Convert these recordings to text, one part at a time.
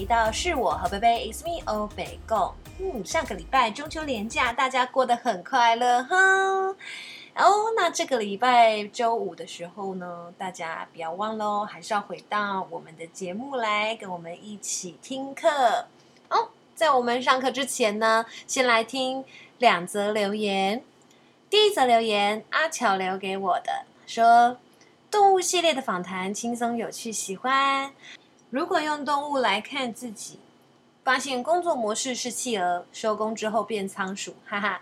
回到是我和贝贝，It's me 欧北共。嗯，上个礼拜中秋连假，大家过得很快乐哈。哦，那这个礼拜周五的时候呢，大家不要忘喽，还是要回到我们的节目来跟我们一起听课。哦，在我们上课之前呢，先来听两则留言。第一则留言，阿巧留给我的，说动物系列的访谈轻松有趣，喜欢。如果用动物来看自己，发现工作模式是企鹅，收工之后变仓鼠，哈哈，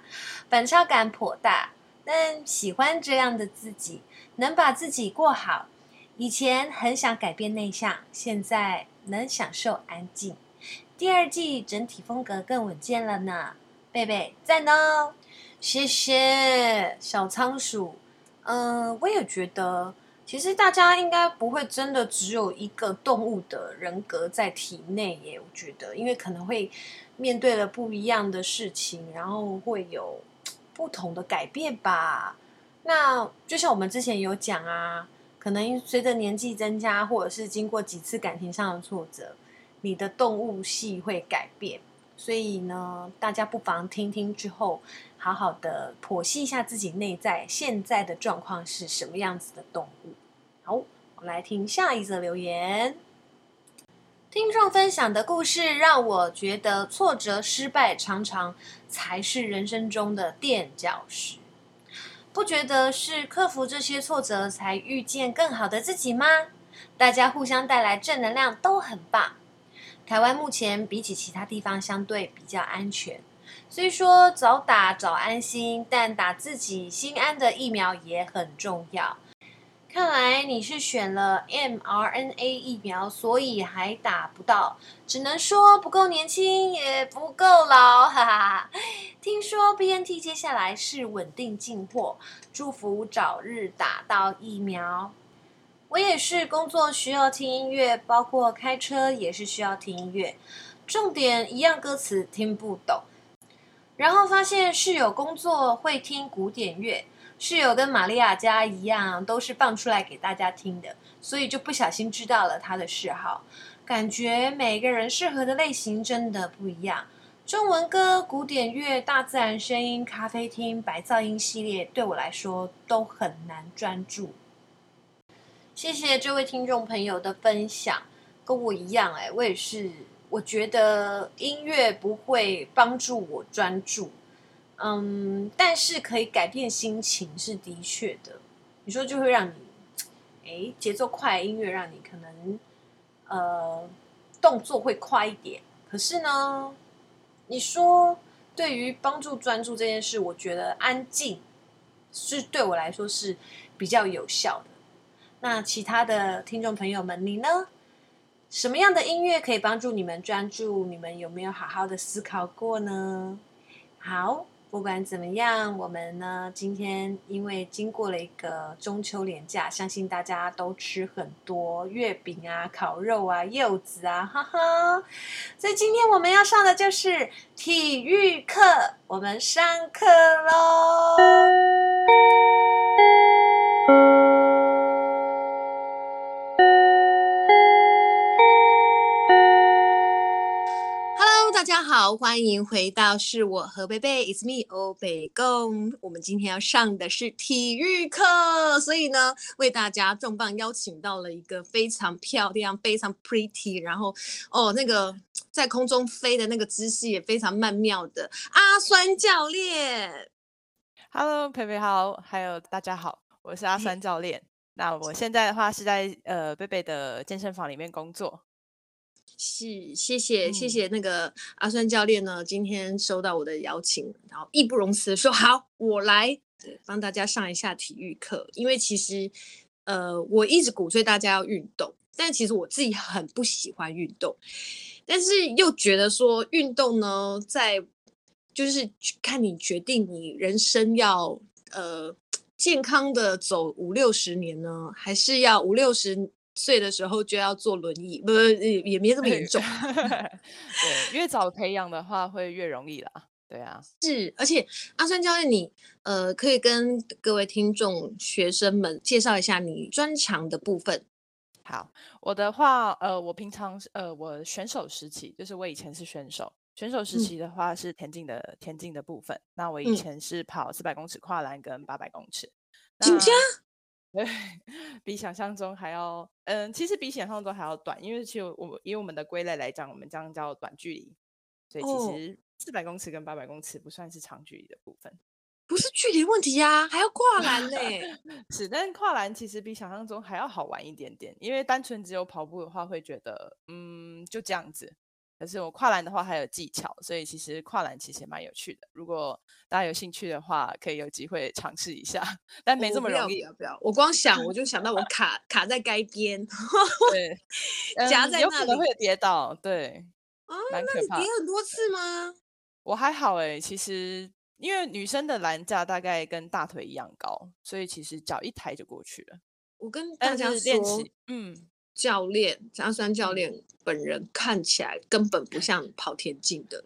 反差感颇大。但喜欢这样的自己，能把自己过好。以前很想改变内向，现在能享受安静。第二季整体风格更稳健了呢，贝贝赞哦！谢谢小仓鼠。嗯、我也觉得。其实大家应该不会真的只有一个动物的人格在体内耶，我觉得，因为可能会面对了不一样的事情，然后会有不同的改变吧。那就像我们之前有讲啊，可能随着年纪增加，或者是经过几次感情上的挫折，你的动物系会改变。所以呢，大家不妨听听之后，好好的剖析一下自己内在现在的状况是什么样子的动物。好，我们来听下一则留言。听众分享的故事让我觉得，挫折、失败常常才是人生中的垫脚石。不觉得是克服这些挫折，才遇见更好的自己吗？大家互相带来正能量，都很棒。台湾目前比起其他地方相对比较安全，虽说早打早安心，但打自己心安的疫苗也很重要。看来你是选了 mRNA 疫苗，所以还打不到，只能说不够年轻，也不够老，哈哈哈。听说 BNT 接下来是稳定进货，祝福早日打到疫苗。我也是工作需要听音乐，包括开车也是需要听音乐。重点一样，歌词听不懂。然后发现室友工作会听古典乐，室友跟玛利亚家一样，都是放出来给大家听的，所以就不小心知道了他的嗜好。感觉每个人适合的类型真的不一样。中文歌、古典乐、大自然声音、咖啡厅、白噪音系列，对我来说都很难专注。谢谢这位听众朋友的分享，跟我一样哎，我也是，我觉得音乐不会帮助我专注，嗯，但是可以改变心情，是的确的。你说就会让你，哎，节奏快，音乐让你可能，呃，动作会快一点。可是呢，你说对于帮助专注这件事，我觉得安静是对我来说是比较有效的。那其他的听众朋友们，你呢？什么样的音乐可以帮助你们专注？你们有没有好好的思考过呢？好，不管怎么样，我们呢，今天因为经过了一个中秋连假，相信大家都吃很多月饼啊、烤肉啊、柚子啊，哈哈。所以今天我们要上的就是体育课，我们上课喽。好，欢迎回到是我和贝贝，It's me，欧北共。我们今天要上的是体育课，所以呢，为大家重磅邀请到了一个非常漂亮、非常 pretty，然后哦，那个在空中飞的那个姿势也非常曼妙的阿酸教练。Hello，佩佩好，还有大家好，我是阿酸教练。那我现在的话是在呃贝贝的健身房里面工作。是，谢谢谢谢那个阿酸教练呢，今天收到我的邀请，然后义不容辞说好，我来帮大家上一下体育课。因为其实，呃，我一直鼓吹大家要运动，但其实我自己很不喜欢运动，但是又觉得说运动呢，在就是看你决定你人生要呃健康的走五六十年呢，还是要五六十。岁的时候就要坐轮椅，不不也也没这么严重。对，越早培养的话会越容易啦。对啊，是，而且阿酸教练你，你呃可以跟各位听众学生们介绍一下你专长的部分。好，我的话，呃，我平常呃，我选手时期就是我以前是选手，选手时期的话是田径的、嗯、田径的部分。那我以前是跑四百公尺跨栏跟八百公尺。紧张？对，比想象中还要，嗯、呃，其实比想象中还要短，因为其实我以我们的归类来讲，我们这样叫短距离，所以其实四百公尺跟八百公尺不算是长距离的部分。不是距离问题呀、啊，还要跨栏呢。是，但是跨栏其实比想象中还要好玩一点点，因为单纯只有跑步的话，会觉得嗯就这样子。可是我跨栏的话还有技巧，所以其实跨栏其实也蛮有趣的。如果大家有兴趣的话，可以有机会尝试一下，但没这么容易。不要不要，我光想我就想到我卡卡在该边，对，夹在那里、嗯、有可能会跌倒。对，啊，那你跌很多次吗？我还好哎、欸，其实。因为女生的栏架大概跟大腿一样高，所以其实脚一抬就过去了。我跟大家说，嗯，教练张三教练本人看起来根本不像跑田径的，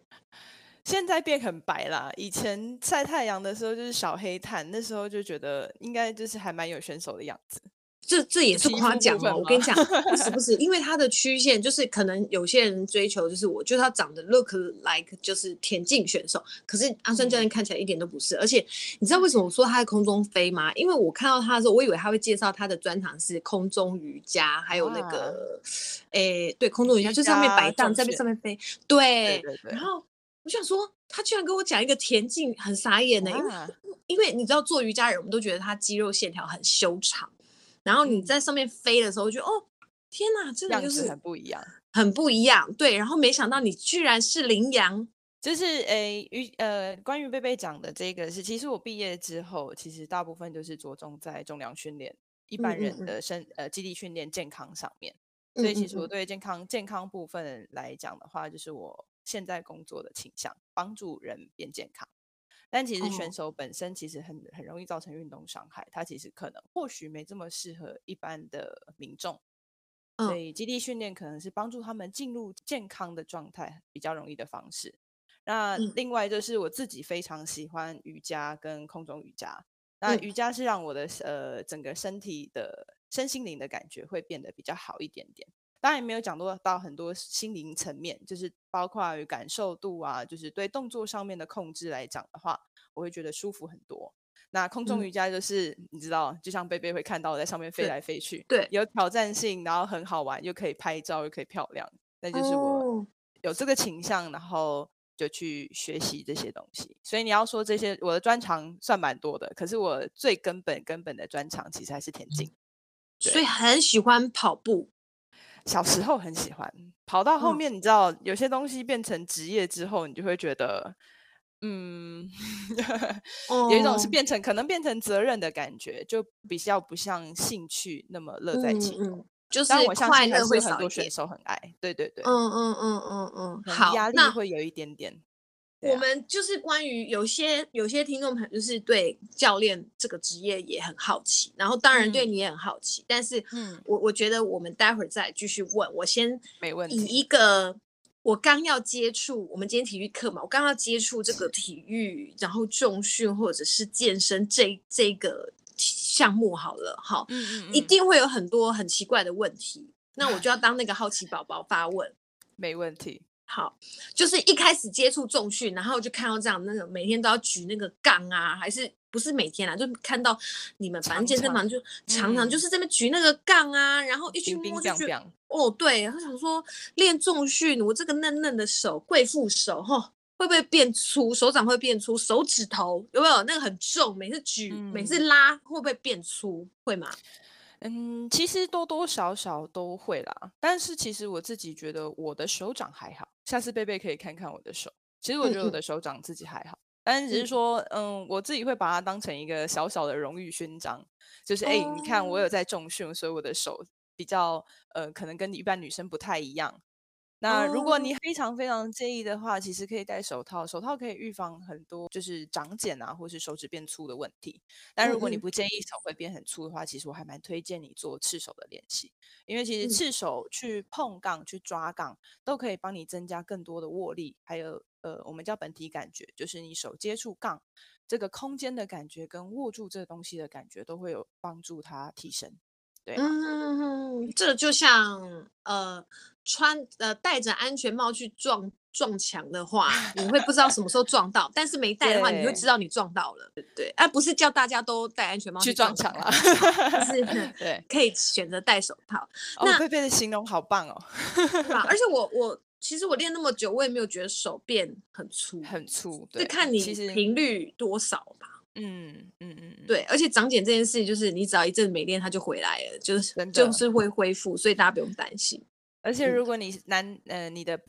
现在变很白啦。以前晒太阳的时候就是小黑炭，那时候就觉得应该就是还蛮有选手的样子。这这也是夸奖哦，我跟你讲，不是不是，因为他的曲线就是可能有些人追求就是我，就是他长得 look like 就是田径选手，可是阿酸教练看起来一点都不是，而且你知道为什么我说他在空中飞吗？因为我看到他的时候，我以为他会介绍他的专长是空中瑜伽，还有那个，诶，对，空中瑜伽就上面摆荡在上面飞，对，对对对，然后我想说，他居然跟我讲一个田径，很傻眼呢，因为因为你知道做瑜伽人，我们都觉得他肌肉线条很修长。然后你在上面飞的时候，就、嗯、哦，天哪，这个就是很不一样，很不一样。对，然后没想到你居然是羚羊，就是诶，于呃，关于贝贝讲的这个是，其实我毕业之后，其实大部分就是着重在重量训练，一般人的身嗯嗯嗯呃基地训练健康上面。所以其实我对健康健康部分来讲的话，就是我现在工作的倾向，帮助人变健康。但其实选手本身其实很很容易造成运动伤害，他其实可能或许没这么适合一般的民众，所以基地训练可能是帮助他们进入健康的状态比较容易的方式。那另外就是我自己非常喜欢瑜伽跟空中瑜伽，那瑜伽是让我的呃整个身体的身心灵的感觉会变得比较好一点点。当然也没有讲到到很多心灵层面，就是包括于感受度啊，就是对动作上面的控制来讲的话，我会觉得舒服很多。那空中瑜伽就是、嗯、你知道，就像贝贝会看到我在上面飞来飞去，对，有挑战性，然后很好玩，又可以拍照，又可以漂亮，那就是我有这个倾向，然后就去学习这些东西。所以你要说这些，我的专长算蛮多的，可是我最根本根本的专长其实还是田径，所以很喜欢跑步。小时候很喜欢，跑到后面，你知道、嗯、有些东西变成职业之后，你就会觉得，嗯，有一种是变成、嗯、可能变成责任的感觉，就比较不像兴趣那么乐在其中。嗯嗯、就是我相信还是很多选手很爱，对对对，嗯嗯嗯嗯嗯，好，压力会有一点点。我们就是关于有些有些听众朋友，就是对教练这个职业也很好奇，然后当然对你也很好奇，嗯、但是，嗯，我我觉得我们待会儿再继续问。我先没问题。以一个我刚要接触，我们今天体育课嘛，我刚要接触这个体育，然后重训或者是健身这这个项目好了，哈，嗯嗯嗯，一定会有很多很奇怪的问题，那我就要 当那个好奇宝宝发问，没问题。好，就是一开始接触重训，然后就看到这样那个每天都要举那个杠啊，还是不是每天啊？就看到你们反正健身房就常常就是这边举那个杠啊，嗯、然后一去摸就觉得哦，对，他想说练重训，我这个嫩嫩的手，贵妇手哈、哦，会不会变粗？手掌会变粗？手指头有没有那个很重？每次举、嗯、每次拉会不会变粗？会吗？嗯，其实多多少少都会啦，但是其实我自己觉得我的手掌还好。下次贝贝可以看看我的手，其实我觉得我的手掌自己还好，嗯、但是只是说，嗯，我自己会把它当成一个小小的荣誉勋章，就是哎、哦，你看我有在重训，所以我的手比较呃，可能跟一般女生不太一样。那如果你非常非常介意的话，其实可以戴手套，手套可以预防很多就是长茧啊，或是手指变粗的问题。但如果你不介意手会变很粗的话，其实我还蛮推荐你做赤手的练习，因为其实赤手去碰杠、去抓杠，都可以帮你增加更多的握力，还有呃，我们叫本体感觉，就是你手接触杠这个空间的感觉跟握住这个东西的感觉都会有帮助它提升。对，嗯，这就像呃穿呃戴着安全帽去撞撞墙的话，你会不知道什么时候撞到；但是没戴的话，你会知道你撞到了。对对，而、啊、不是叫大家都戴安全帽去撞墙了，是，对，可以选择戴手套。哦、那贝贝的形容好棒哦！而且我我其实我练那么久，我也没有觉得手变很粗，很粗，对，就看你频率多少吧。嗯嗯嗯，对，而且长茧这件事就是你只要一阵没练，它就回来了，就是就是会恢复，所以大家不用担心。而且如果你男、嗯、呃你的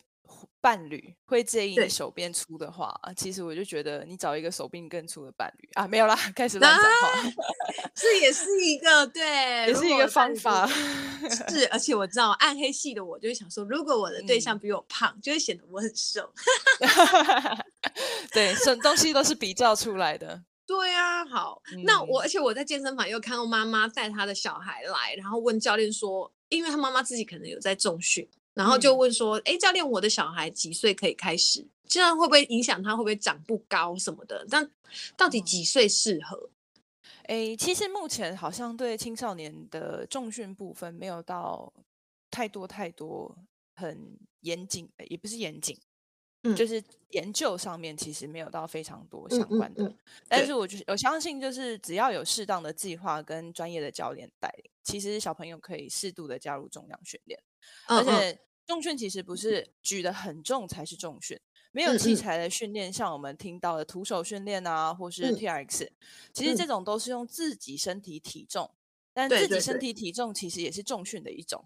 伴侣会介意你手变粗的话，其实我就觉得你找一个手臂更粗的伴侣啊，没有啦，开始乱讲话，这、啊、也是一个对，也是一个方法。是，而且我知道暗黑系的我就会想说，如果我的对象比我胖，嗯、就会显得我很瘦。对，什么东西都是比较出来的。对啊，好，嗯、那我而且我在健身房又看到妈妈带她的小孩来，然后问教练说，因为他妈妈自己可能有在重训，然后就问说，哎、嗯，教练，我的小孩几岁可以开始？这样会不会影响他会不会长不高什么的？但到底几岁适合？哎，其实目前好像对青少年的重训部分没有到太多太多很严谨，也不是严谨。嗯，就是研究上面其实没有到非常多相关的，但是我就是我相信，就是只要有适当的计划跟专业的教练带领，其实小朋友可以适度的加入重量训练。嗯嗯、而且重训其实不是举得很重才是重训，没有器材的训练，像我们听到的徒手训练啊，或是 TRX，、嗯、其实这种都是用自己身体体重，嗯、但自己身体体重其实也是重训的一种。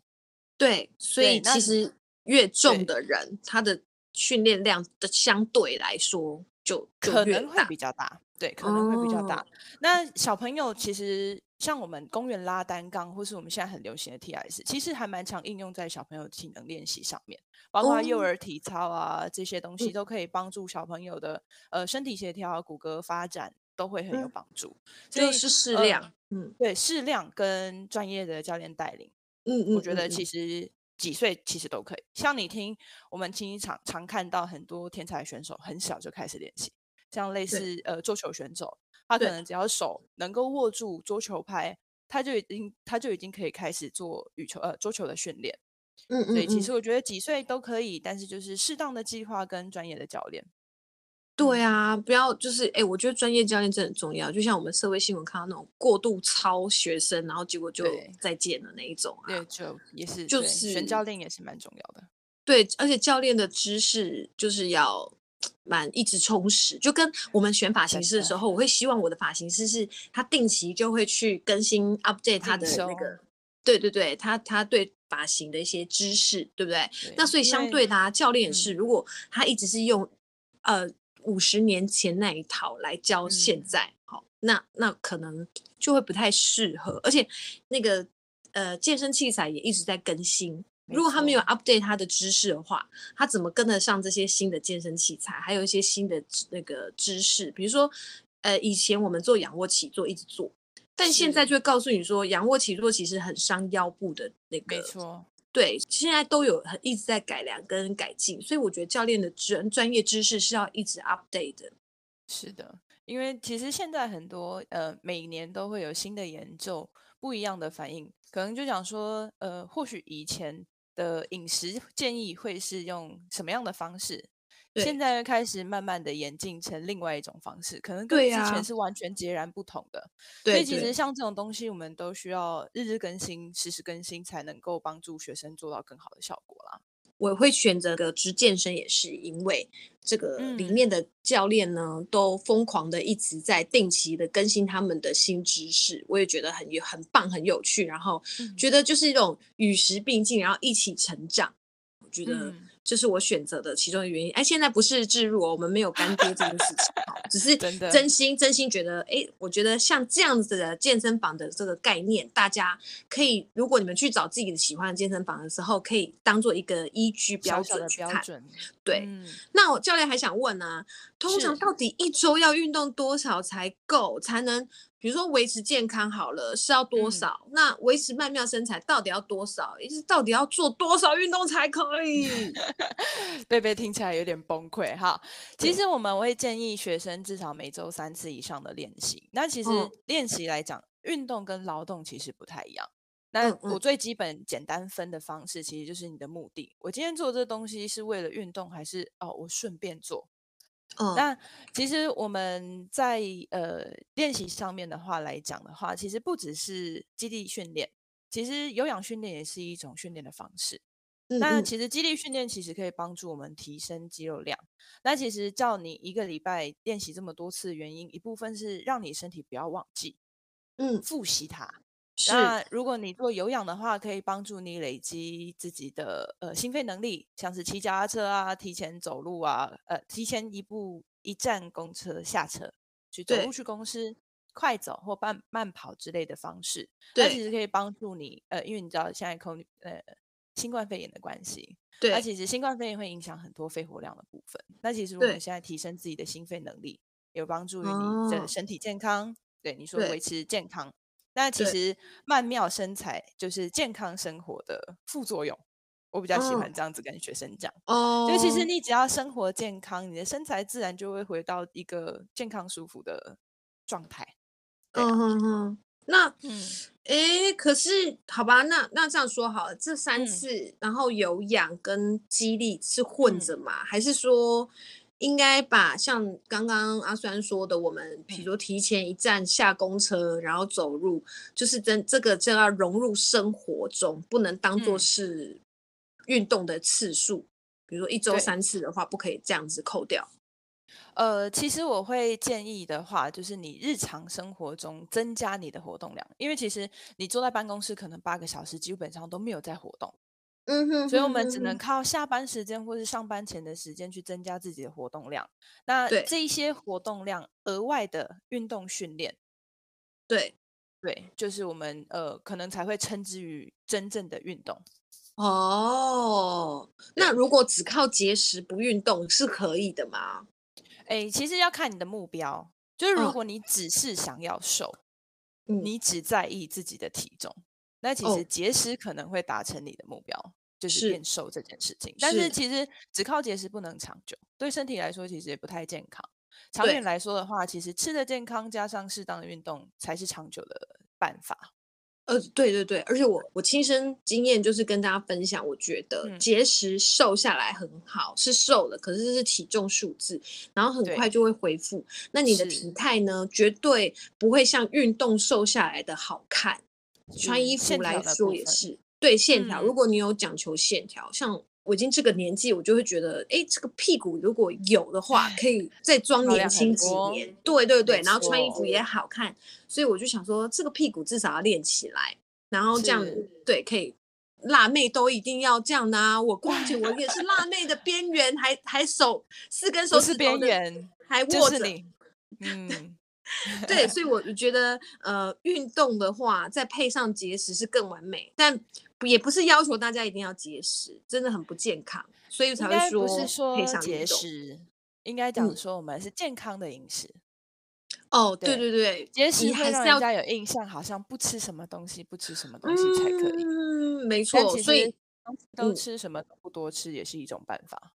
对，所以其实越重的人，他的训练量的相对来说就，就可能会比较大，对，可能会比较大。哦、那小朋友其实像我们公园拉单杠，或是我们现在很流行的 TRS，其实还蛮常应用在小朋友体能练习上面，包括幼儿体操啊、哦、这些东西都可以帮助小朋友的、嗯、呃身体协调、骨骼发展都会很有帮助。嗯、所以是适量，呃、嗯，对，适量跟专业的教练带领，嗯嗯，我觉得其实。几岁其实都可以，像你听我们经常常看到很多天才选手很小就开始练习，像类似呃桌球选手，他可能只要手能够握住桌球拍，他就已经他就已经可以开始做羽球呃桌球的训练。嗯，嗯嗯，所以其实我觉得几岁都可以，但是就是适当的计划跟专业的教练。对啊，不要就是哎，我觉得专业教练真的很重要。就像我们社会新闻看到那种过度操学生，然后结果就再见了那一种啊，对，就也是就是选教练也是蛮重要的。对，而且教练的知识就是要蛮一直充实。就跟我们选发型师的时候，我会希望我的发型师是他定期就会去更新 update 他的那个，对对对，他他对发型的一些知识，对不对？对，那所以相对他教练也是，如果他一直是用呃。五十年前那一套来教现在，好、嗯，那那可能就会不太适合，而且那个呃健身器材也一直在更新，如果他没有 update 他的知识的话，他怎么跟得上这些新的健身器材？还有一些新的那个知识，比如说呃以前我们做仰卧起坐一直做，但现在就会告诉你说仰卧起坐其实很伤腰部的那个，没错。对，现在都有很一直在改良跟改进，所以我觉得教练的专专业知识是要一直 update 的。是的，因为其实现在很多呃每年都会有新的研究，不一样的反应，可能就讲说呃或许以前的饮食建议会是用什么样的方式。现在开始慢慢的演进成另外一种方式，可能跟之前是完全截然不同的。对啊，所以其实像这种东西，我们都需要日日更新、实时更新，才能够帮助学生做到更好的效果啦。我会选择个职健身，也是因为这个里面的教练呢，嗯、都疯狂的一直在定期的更新他们的新知识，我也觉得很有很棒、很有趣，然后觉得就是一种与时并进，然后一起成长。我觉得。嗯这是我选择的其中的原因。哎，现在不是置入哦，我们没有干爹这件事情，只是 真心真心觉得，哎，我觉得像这样子的健身房的这个概念，大家可以，如果你们去找自己的喜欢的健身房的时候，可以当做一个依据标准去看。标准。对，嗯、那我教练还想问呢、啊，通常到底一周要运动多少才够，才能？比如说维持健康好了是要多少？嗯、那维持曼妙身材到底要多少？也是到底要做多少运动才可以？贝贝听起来有点崩溃哈。其实我们会建议学生至少每周三次以上的练习。那其实练习来讲，嗯、运动跟劳动其实不太一样。那我最基本简单分的方式，其实就是你的目的。我今天做这东西是为了运动，还是哦，我顺便做？哦，那其实我们在呃练习上面的话来讲的话，其实不只是基地训练，其实有氧训练也是一种训练的方式。嗯嗯，那其实肌力训练其实可以帮助我们提升肌肉量。那其实叫你一个礼拜练习这么多次的原因，一部分是让你身体不要忘记，嗯，复习它。那如果你做有氧的话，可以帮助你累积自己的呃心肺能力，像是骑脚踏车啊、提前走路啊、呃提前一步一站公车下车去走路去公司，快走或慢慢跑之类的方式，它其实可以帮助你呃，因为你知道现在 COVID 呃新冠肺炎的关系，对，那其实新冠肺炎会影响很多肺活量的部分。那其实我们现在提升自己的心肺能力，有帮助于你的身体健康。对，你说维持健康。那其实曼妙身材就是健康生活的副作用，我比较喜欢这样子跟学生讲。哦，就其实你只要生活健康，你的身材自然就会回到一个健康舒服的状态。嗯哼哼，那嗯，哎，可是好吧，那那这样说好了，这三次，嗯、然后有氧跟肌力是混着嘛，嗯、还是说？应该把像刚刚阿酸说的，我们比如说提前一站下公车，然后走路，就是真这个就要融入生活中，不能当做是运动的次数。嗯、比如说一周三次的话，不可以这样子扣掉。呃，其实我会建议的话，就是你日常生活中增加你的活动量，因为其实你坐在办公室可能八个小时，基本上都没有在活动。嗯哼，所以我们只能靠下班时间或是上班前的时间去增加自己的活动量。那这一些活动量额外的运动训练，对对，就是我们呃可能才会称之于真正的运动。哦，那如果只靠节食不运动是可以的吗？哎，其实要看你的目标，就是如果你只是想要瘦，嗯、你只在意自己的体重。那其实节食可能会达成你的目标，哦、就是变瘦这件事情。但是其实只靠节食不能长久，对身体来说其实也不太健康。长远来说的话，其实吃的健康加上适当的运动才是长久的办法。呃，对对对，而且我我亲身经验就是跟大家分享，我觉得节食瘦下来很好，嗯、是瘦了，可是这是体重数字，然后很快就会恢复。那你的体态呢，绝对不会像运动瘦下来的好看。穿衣服来说也是对线条，如果你有讲求线条，像我已经这个年纪，我就会觉得，哎，这个屁股如果有的话，可以再装年轻几年。对对对，然后穿衣服也好看，所以我就想说，这个屁股至少要练起来，然后这样对可以。辣妹都一定要这样的啊！我光姐我也是辣妹的边缘，还还手四根手指边缘还握着，嗯。对，所以我觉得，呃，运动的话，再配上节食是更完美，但也不是要求大家一定要节食，真的很不健康，所以才会说配上节食，应该讲说我们是健康的饮食。哦，对对对，节食会让人家有印象，好像不吃什么东西，不吃什么东西才可以。嗯，没错，所以都吃什么都不多吃也是一种办法。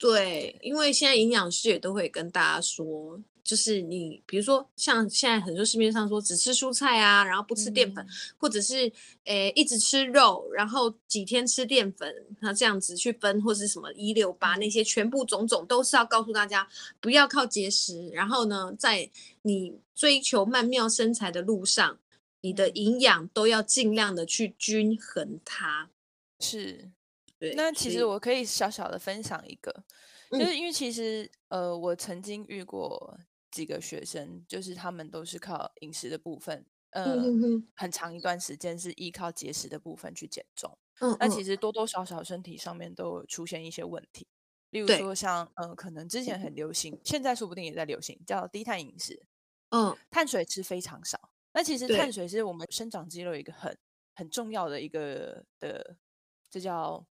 对，因为现在营养师也都会跟大家说。就是你，比如说像现在很多市面上说只吃蔬菜啊，然后不吃淀粉，嗯、或者是诶一直吃肉，然后几天吃淀粉，那这样子去分，或是什么一六八那些，全部种种都是要告诉大家不要靠节食。然后呢，在你追求曼妙身材的路上，你的营养都要尽量的去均衡它。是，对。那其实我可以小小的分享一个，就是因为其实呃，我曾经遇过。几个学生，就是他们都是靠饮食的部分，呃，嗯、很长一段时间是依靠节食的部分去减重。嗯，那其实多多少少身体上面都有出现一些问题，例如说像，对呃，可能之前很流行，现在说不定也在流行，叫低碳饮食。嗯，碳水吃非常少。那其实碳水是我们生长肌肉一个很很重要的一个的，这叫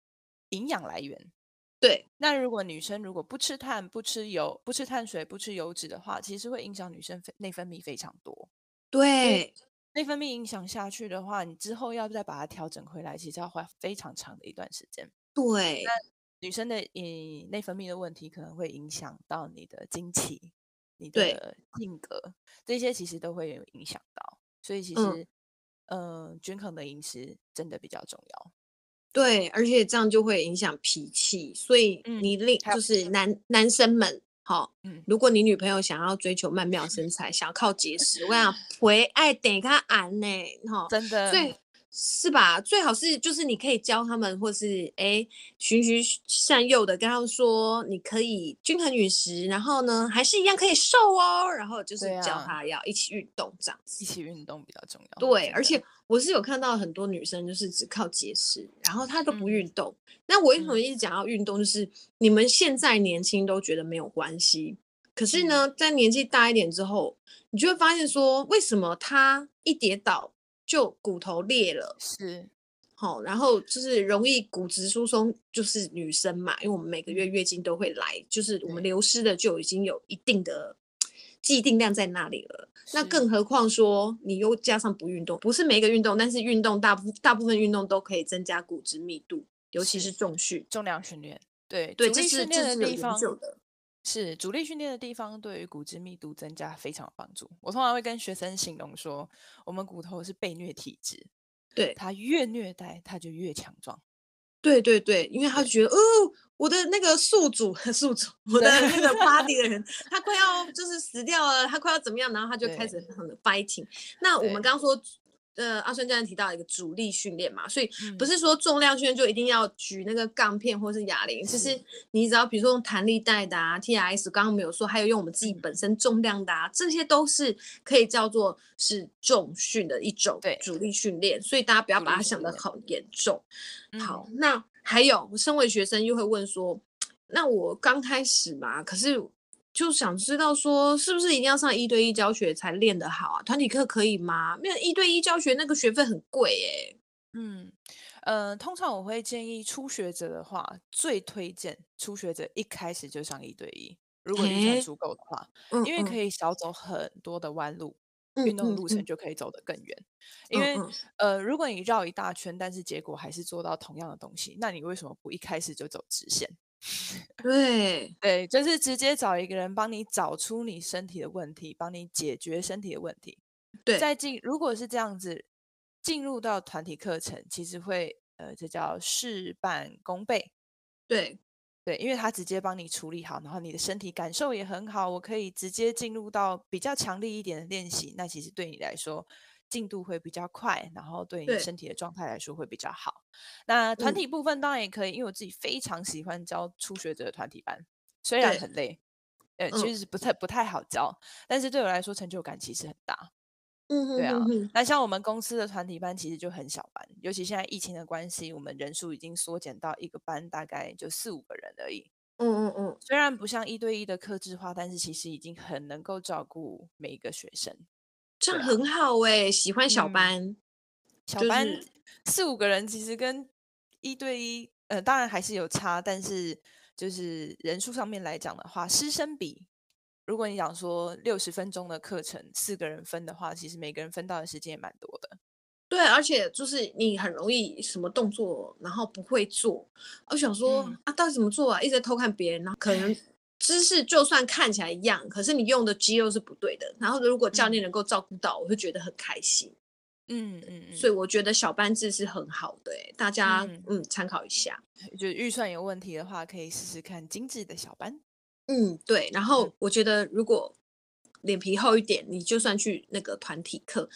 营养来源。对，那如果女生如果不吃碳、不吃油、不吃碳水、不吃油脂的话，其实会影响女生内分泌非常多。对，内分泌影响下去的话，你之后要再把它调整回来，其实要花非常长的一段时间。对，那女生的嗯内分泌的问题可能会影响到你的经期、你的性格，对这些其实都会有影响到。所以其实，嗯、呃，均衡的饮食真的比较重要。对，而且这样就会影响脾气，所以你另、嗯、就是男男生们，好、哦，嗯，如果你女朋友想要追求曼妙身材，嗯、想要靠节食，我想回爱得他安呢，哈，真的，对。是吧？最好是就是你可以教他们，或是哎循循善诱的跟他们说，你可以均衡饮食，然后呢还是一样可以瘦哦。然后就是教他要一起运动这样子，一起运动比较重要。对，而且我是有看到很多女生就是只靠节食，然后她都不运动。嗯、那我为什么一直讲要运动？就是、嗯、你们现在年轻都觉得没有关系，可是呢，嗯、在年纪大一点之后，你就会发现说，为什么她一跌倒，就骨头裂了，是，好，然后就是容易骨质疏松，就是女生嘛，因为我们每个月月经都会来，就是我们流失的就已经有一定的既定量在那里了。那更何况说你又加上不运动，不是每一个运动，但是运动大部大部分运动都可以增加骨质密度，尤其是重训、重量训练。对对，这是这是有研究的。是主力训练的地方，对于骨质密度增加非常有帮助。我通常会跟学生形容说，我们骨头是被虐体质，对，他越虐待，他就越强壮。对对对，因为他觉得哦，我的那个宿主 宿主，我的那个 body 的人，他快要就是死掉了，他快要怎么样，然后他就开始很 fighting。那我们刚刚说。呃，阿孙教练提到一个主力训练嘛，所以不是说重量训练就一定要举那个杠片或是哑铃，其实你只要比如说用弹力带的啊，TRS，刚刚没有说，还有用我们自己本身重量的啊，这些都是可以叫做是重训的一种主力训练，所以大家不要把它想得很严重。好，那还有，我身为学生又会问说，那我刚开始嘛，可是。就想知道说，是不是一定要上一对一教学才练得好啊？团体课可以吗？没有一对一教学那个学费很贵耶。嗯，呃，通常我会建议初学者的话，最推荐初学者一开始就上一对一，如果预算足够的话，嗯、因为可以少走很多的弯路，嗯、运动路程就可以走得更远。嗯、因为、嗯、呃，如果你绕一大圈，但是结果还是做到同样的东西，那你为什么不一开始就走直线？对对，就是直接找一个人帮你找出你身体的问题，帮你解决身体的问题。对，再进，如果是这样子进入到团体课程，其实会呃，这叫事半功倍。对对，因为他直接帮你处理好，然后你的身体感受也很好，我可以直接进入到比较强力一点的练习。那其实对你来说，进度会比较快，然后对你身体的状态来说会比较好。那团体部分当然也可以，嗯、因为我自己非常喜欢教初学者的团体班，虽然很累，呃，其实不太不太好教，但是对我来说成就感其实很大。嗯哼，对啊。那像我们公司的团体班其实就很小班，尤其现在疫情的关系，我们人数已经缩减到一个班大概就四五个人而已。嗯嗯嗯。虽然不像一对一的克制化，但是其实已经很能够照顾每一个学生。这样很好哎、喜欢小班，嗯、小班四五个人其实跟一对一，呃，当然还是有差，但是就是人数上面来讲的话，师生比，如果你讲说六十分钟的课程，四个人分的话，其实每个人分到的时间也蛮多的。对，而且就是你很容易什么动作，然后不会做，我想说、嗯、啊，到底怎么做啊？一直在偷看别人，然后可能。姿势就算看起来一样，可是你用的肌肉是不对的。然后如果教练能够照顾到，嗯、我会觉得很开心。嗯嗯嗯，所以我觉得小班制是很好的、欸，大家嗯，嗯参考一下。就预算有问题的话，可以试试看精致的小班。嗯，对。然后我觉得如果脸皮厚一点，你就算去那个团体课，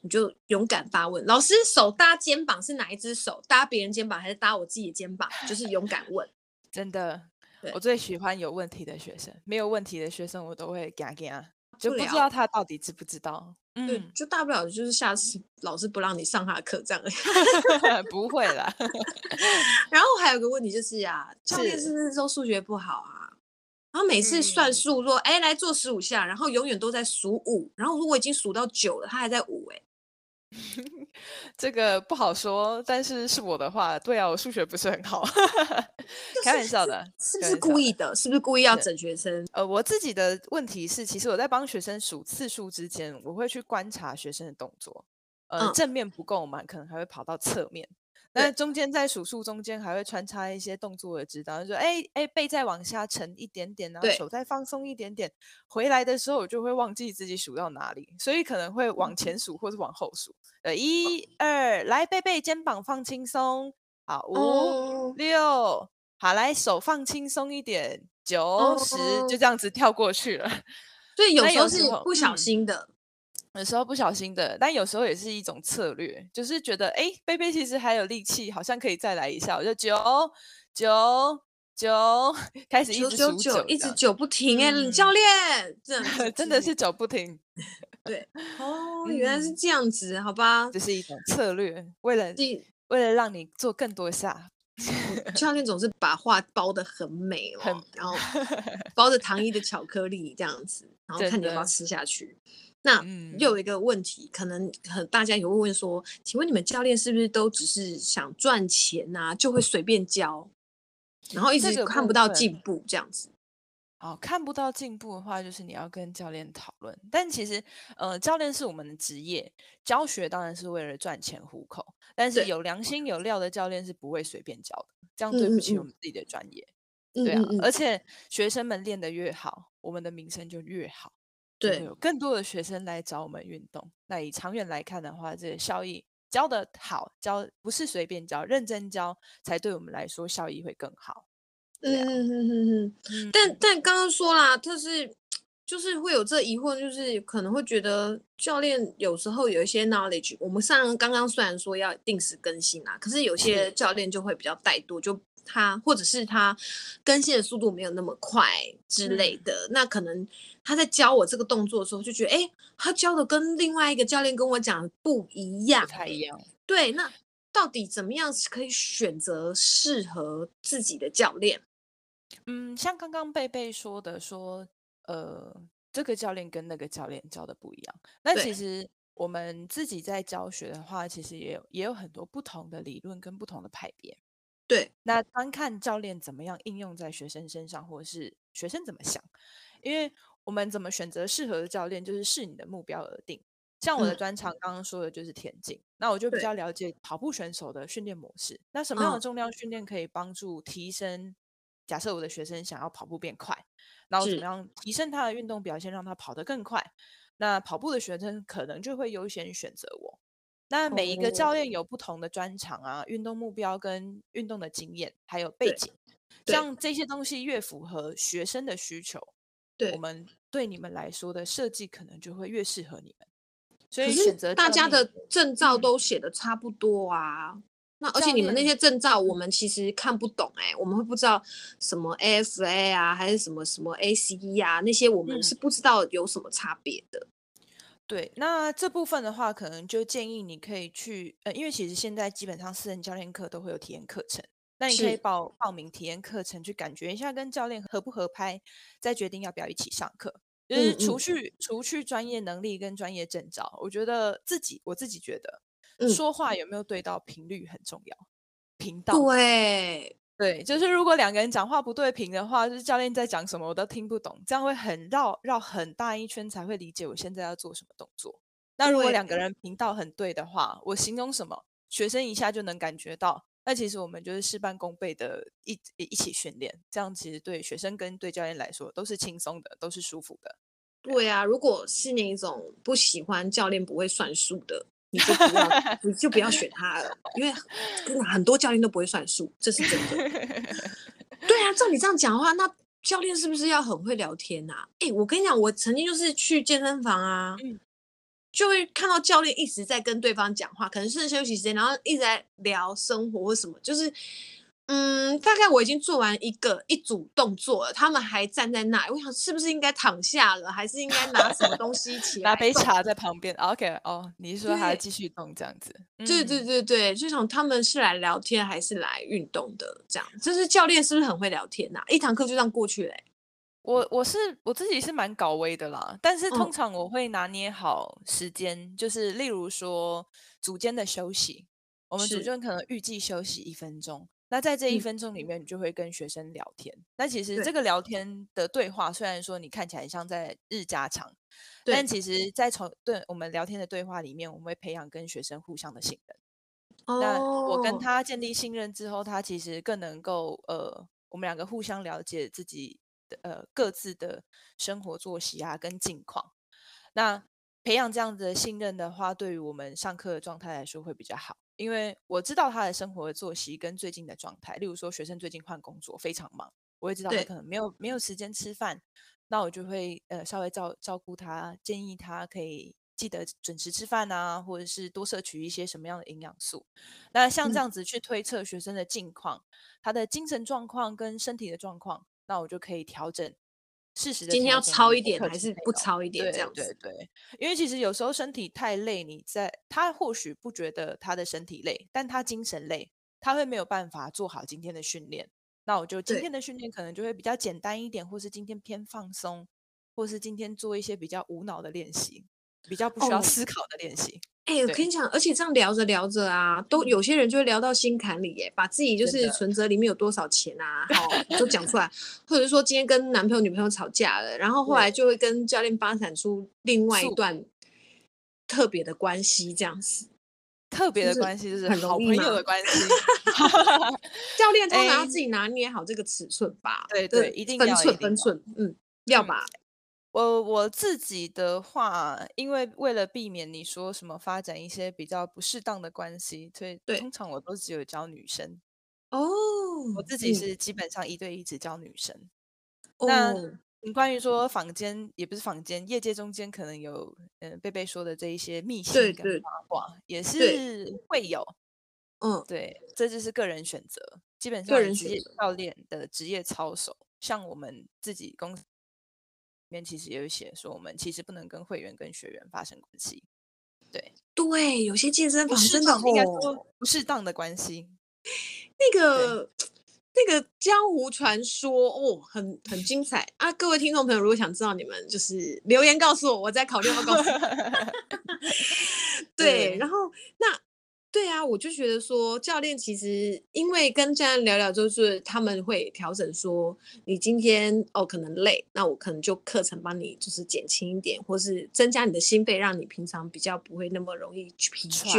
你就勇敢发问。老师，手搭肩膀是哪一只手？搭别人肩膀还是搭我自己的肩膀？就是勇敢问，真的。对我最喜欢有问题的学生，没有问题的学生我都会给他给他，就不知道他到底知不知道。对，就大不了就是下次老师不让你上他的课这样。不会啦。然后还有个问题就是呀、啊，教练是不是说数学不好啊？然后每次算数说，哎、嗯，来做十五下，然后永远都在数五，然后如果已经数到九了，他还在五、欸，哎。这个不好说，但是是我的话，对啊，我数学不是很好，开玩笑的，是不是故意的？是不是故意要整学生？呃，我自己的问题是，其实我在帮学生数次数之间，我会去观察学生的动作，呃，嗯、正面不够嘛，可能还会跑到侧面，那中间在数数中间还会穿插一些动作的指导，就说哎哎背再往下沉一点点，然后手再放松一点点，回来的时候我就会忘记自己数到哪里，所以可能会往前数或是往后数。呃，一。二，来背背肩膀放轻松，好，五、哦、六，好，来手放轻松一点，九十，就这样子跳过去了。所以 有时候是不小心的。有时候不小心的，但有时候也是一种策略，就是觉得哎，贝贝其实还有力气，好像可以再来一下，我就九九九开始一直数九，一直九不停。哎、嗯，教练，真的真的是九不停，对哦，原来是这样子，嗯、好吧，这是一种策略，为了为了让你做更多下，教练总是把话包的很美哦，很然后 包着糖衣的巧克力这样子，然后看你要不要吃下去。那又有一个问题，嗯、可能很大家也会问说，请问你们教练是不是都只是想赚钱啊，就会随便教，然后一直看不到进步这样子？哦，看不到进步的话，就是你要跟教练讨论。但其实，呃，教练是我们的职业，教学当然是为了赚钱糊口。但是有良心有料的教练是不会随便教的，这样对不起我们自己的专业。嗯嗯对啊，而且学生们练得越好，我们的名声就越好。对，有更多的学生来找我们运动。那以长远来看的话，这个效益教的好，教不是随便教，认真教才对我们来说效益会更好。嗯嗯嗯嗯嗯。但但刚刚说啦，就是 就是会有这疑惑，就是可能会觉得教练有时候有一些 knowledge，我们上刚刚虽然说要定时更新啦，可是有些教练就会比较怠惰，就。他或者是他更新的速度没有那么快之类的，嗯、那可能他在教我这个动作的时候，就觉得哎，他教的跟另外一个教练跟我讲的不一样，不太一样。对，那到底怎么样可以选择适合自己的教练？嗯，像刚刚贝贝说的说，说呃，这个教练跟那个教练教的不一样。那其实我们自己在教学的话，其实也有也有很多不同的理论跟不同的派别。对，那单看教练怎么样应用在学生身上，或者是学生怎么想，因为我们怎么选择适合的教练，就是视你的目标而定。像我的专长刚刚说的就是田径，嗯，那我就比较了解跑步选手的训练模式。那什么样的重量训练可以帮助提升？假设我的学生想要跑步变快，然后怎么样提升他的运动表现，让他跑得更快？那跑步的学生可能就会优先选择我。那每一个教练有不同的专长啊，运动目标跟运动的经验，还有背景，像这些东西越符合学生的需求，对，我们对你们来说的设计可能就会越适合你们。所以选择大家的证照都写的差不多啊，嗯、那而且你们那些证照我们其实看不懂哎、欸，我们会不知道什么 AFA 啊，还是什么什么 ACE 啊，那些我们是不知道有什么差别的。嗯对，那这部分的话，可能就建议你可以去，呃，因为其实现在基本上私人教练课都会有体验课程，那你可以报报名体验课程，去感觉一下跟教练合不合拍，再决定要不要一起上课。就是除去、除去专业能力跟专业证照，我觉得自己我自己觉得、嗯、说话有没有对到频率很重要，频道对。对，就是如果两个人讲话不对频的话，就是教练在讲什么我都听不懂，这样会很绕绕很大一圈才会理解我现在要做什么动作。那如果两个人频道很对的话，我形容什么，学生一下就能感觉到。那其实我们就是事半功倍的一一起训练，这样其实对学生跟对教练来说都是轻松的，都是舒服的。对啊，如果是那种不喜欢教练不会算数的。你就不要，你就不要选 他了，因为很多教练都不会算数，这是真的。对啊，照你这样讲的话，那教练是不是要很会聊天啊？哎，我跟你讲，我曾经就是去健身房啊，就会看到教练一直在跟对方讲话，可能是休息时间，然后一直在聊生活或什么，就是。嗯，大概我已经做完一个一组动作了，他们还站在那，我想是不是应该躺下了，还是应该拿什么东西起 来？拿杯茶在旁边。OK，哦，你是说还要继续动这样子？对对对对，就想他们是来聊天还是来运动的？这样，就是教练是不是很会聊天呐、啊？一堂课就这样过去嘞、欸。我我是我自己是蛮搞威的啦，但是通常我会拿捏好时间，嗯、就是例如说组间的休息，我们组间可能预计休息一分钟。那在这一分钟里面，你就会跟学生聊天。嗯、那其实这个聊天的对话，虽然说你看起来像在日家常，但其实，在从对我们聊天的对话里面，我们会培养跟学生互相的信任。哦、那我跟他建立信任之后，他其实更能够呃，我们两个互相了解自己的呃各自的生活作息啊跟近况。那培养这样子的信任的话，对于我们上课的状态来说会比较好，因为我知道他的生活的作息跟最近的状态。例如说，学生最近换工作非常忙，我也知道他可能没有没有时间吃饭，那我就会呃稍微照照顾他，建议他可以记得准时吃饭啊，或者是多摄取一些什么样的营养素。那像这样子去推测学生的近况，嗯、他的精神状况跟身体的状况，那我就可以调整。事实的今天要超一点还是不超一点？这样子。对对对，因为其实有时候身体太累，你在他或许不觉得他的身体累，但他精神累，他会没有办法做好今天的训练。那我就今天的训练可能就会比较简单一点，或是今天偏放松，或是今天做一些比较无脑的练习，比较不需要思考的练习。哦哎、欸，我跟你讲，而且这样聊着聊着啊，都有些人就会聊到心坎里，耶，把自己就是存折里面有多少钱啊，好都讲出 来，或者是说今天跟男朋友女朋友吵架了，然后后来就会跟教练发展出另外一段特别的关系，这样子，特别的关系就是好朋友的关系。教练通常要自己拿捏好这个尺寸吧？对对，一定分寸分寸，嗯，要吧。我我自己的话，因为为了避免你说什么发展一些比较不适当的关系，所以通常我都只有教女生。哦，我自己是基本上一对一只教女生。哦、那你关于说坊间也不是坊间，业界中间可能有嗯贝贝说的这一些秘辛跟八卦，也是会有。嗯，对，这就是个人选择。基本上人职业教练的职业操守，像我们自己公司。里面其实也有写说，我们其实不能跟会员跟学员发生关系。对对，有些健身房真的应该说不适当的关系。那个那个江湖传说哦，很很精彩啊！各位听众朋友，如果想知道，你们就是留言告诉我，我再考虑要告诉你。对，然后那。对啊，我就觉得说，教练其实因为跟教练聊聊，就是他们会调整说，你今天哦可能累，那我可能就课程帮你就是减轻一点，或是增加你的心肺，让你平常比较不会那么容易疲倦。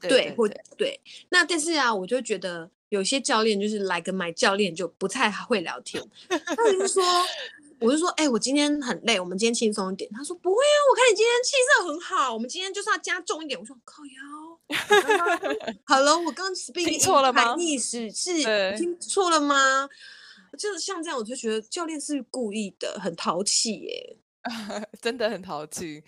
对，对，对，或对。那但是啊，我就觉得有些教练就是来个买教练就不太会聊天，他就说。我就说，哎、欸，我今天很累，我们今天轻松一点。他说不会啊，我看你今天气色很好，我们今天就是要加重一点。我说靠腰，好了，我刚 speak 听错了吗？意思是听错了吗？就是像这样，我就觉得教练是故意的，很淘气耶，真的很淘气。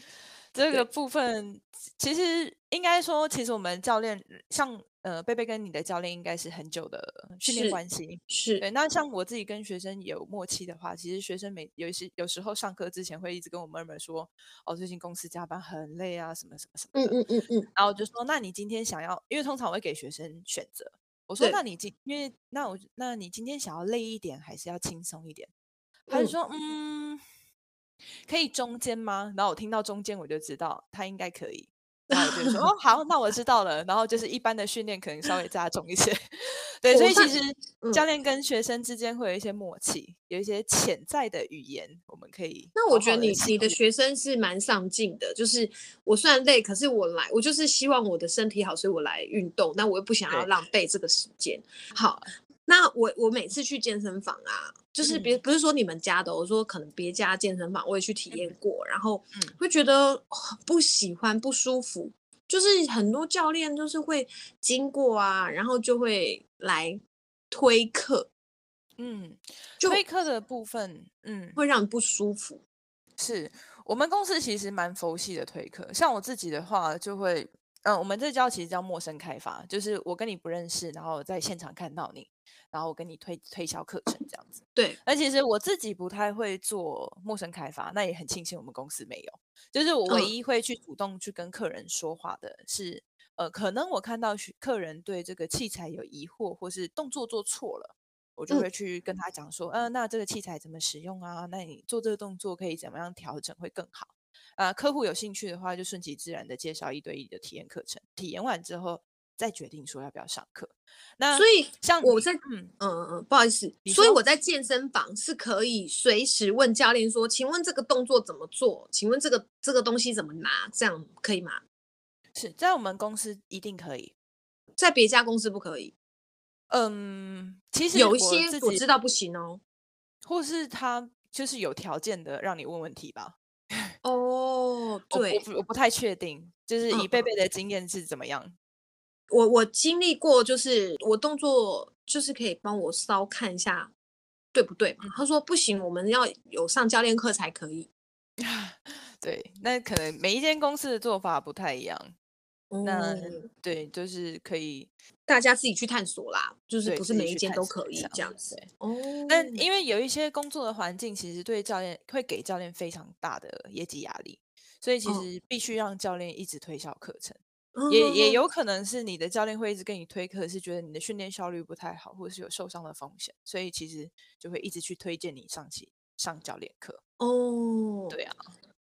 这个部分其实应该说，其实我们教练像。呃，贝贝跟你的教练应该是很久的训练关系，是，是对。那像我自己跟学生有默契的话，其实学生每有些有时候上课之前会一直跟我们们说，哦，最近公司加班很累啊，什么什么什么。嗯嗯嗯嗯。然后我就说，那你今天想要，因为通常我会给学生选择，我说，那你今因为那我那你今天想要累一点，还是要轻松一点？他就说，嗯，嗯，可以中间吗？然后我听到中间，我就知道他应该可以。然后我就说哦好，那我知道了。然后就是一般的训练可能稍微加重一些，对，所以其实教练跟学生之间会有一些默契，有一些潜在的语言，我们可以好好。那我觉得你你的学生是蛮上进的，就是我虽然累，可是我来，我就是希望我的身体好，所以我来运动。那我又不想要浪费这个时间。好，那我我每次去健身房啊。就是别不是说你们家的，我说可能别家健身房我也去体验过，然后会觉得不喜欢不舒服。就是很多教练就是会经过啊，然后就会来推课，嗯，推课的部分，嗯，会让你不舒服。是我们公司其实蛮佛系的推课，像我自己的话就会，嗯，我们这叫其实叫陌生开发，就是我跟你不认识，然后在现场看到你。然后我跟你推推销课程这样子，对。而其实我自己不太会做陌生开发，那也很庆幸我们公司没有。就是我唯一会去主动去跟客人说话的是，嗯、呃，可能我看到客人对这个器材有疑惑，或是动作做错了，我就会去跟他讲说，嗯、呃，那这个器材怎么使用啊？那你做这个动作可以怎么样调整会更好？啊、呃，客户有兴趣的话，就顺其自然的介绍一对一的体验课程，体验完之后。再决定说要不要上课，那所以像我在嗯嗯嗯，不好意思，所以我在健身房是可以随时问教练说，请问这个动作怎么做？请问这个这个东西怎么拿？这样可以吗？是在我们公司一定可以，在别家公司不可以。嗯，其实有一些我知道不行哦，或是他就是有条件的让你问问题吧。哦，对，我，我不太确定，就是以贝贝的经验是怎么样？嗯、我我经历过，就是我动作就是可以帮我稍看一下，对不对嘛？他说不行，我们要有上教练课才可以。对，那可能每一间公司的做法不太一样。嗯、那对，就是可以大家自己去探索啦，就是不是每一间都可以这样子。哦，那因为有一些工作的环境，其实对教练会给教练非常大的业绩压力，所以其实必须让教练一直推销课程。哦、也也有可能是你的教练会一直跟你推课，是觉得你的训练效率不太好，或者是有受伤的风险，所以其实就会一直去推荐你上起上教练课。哦，对啊。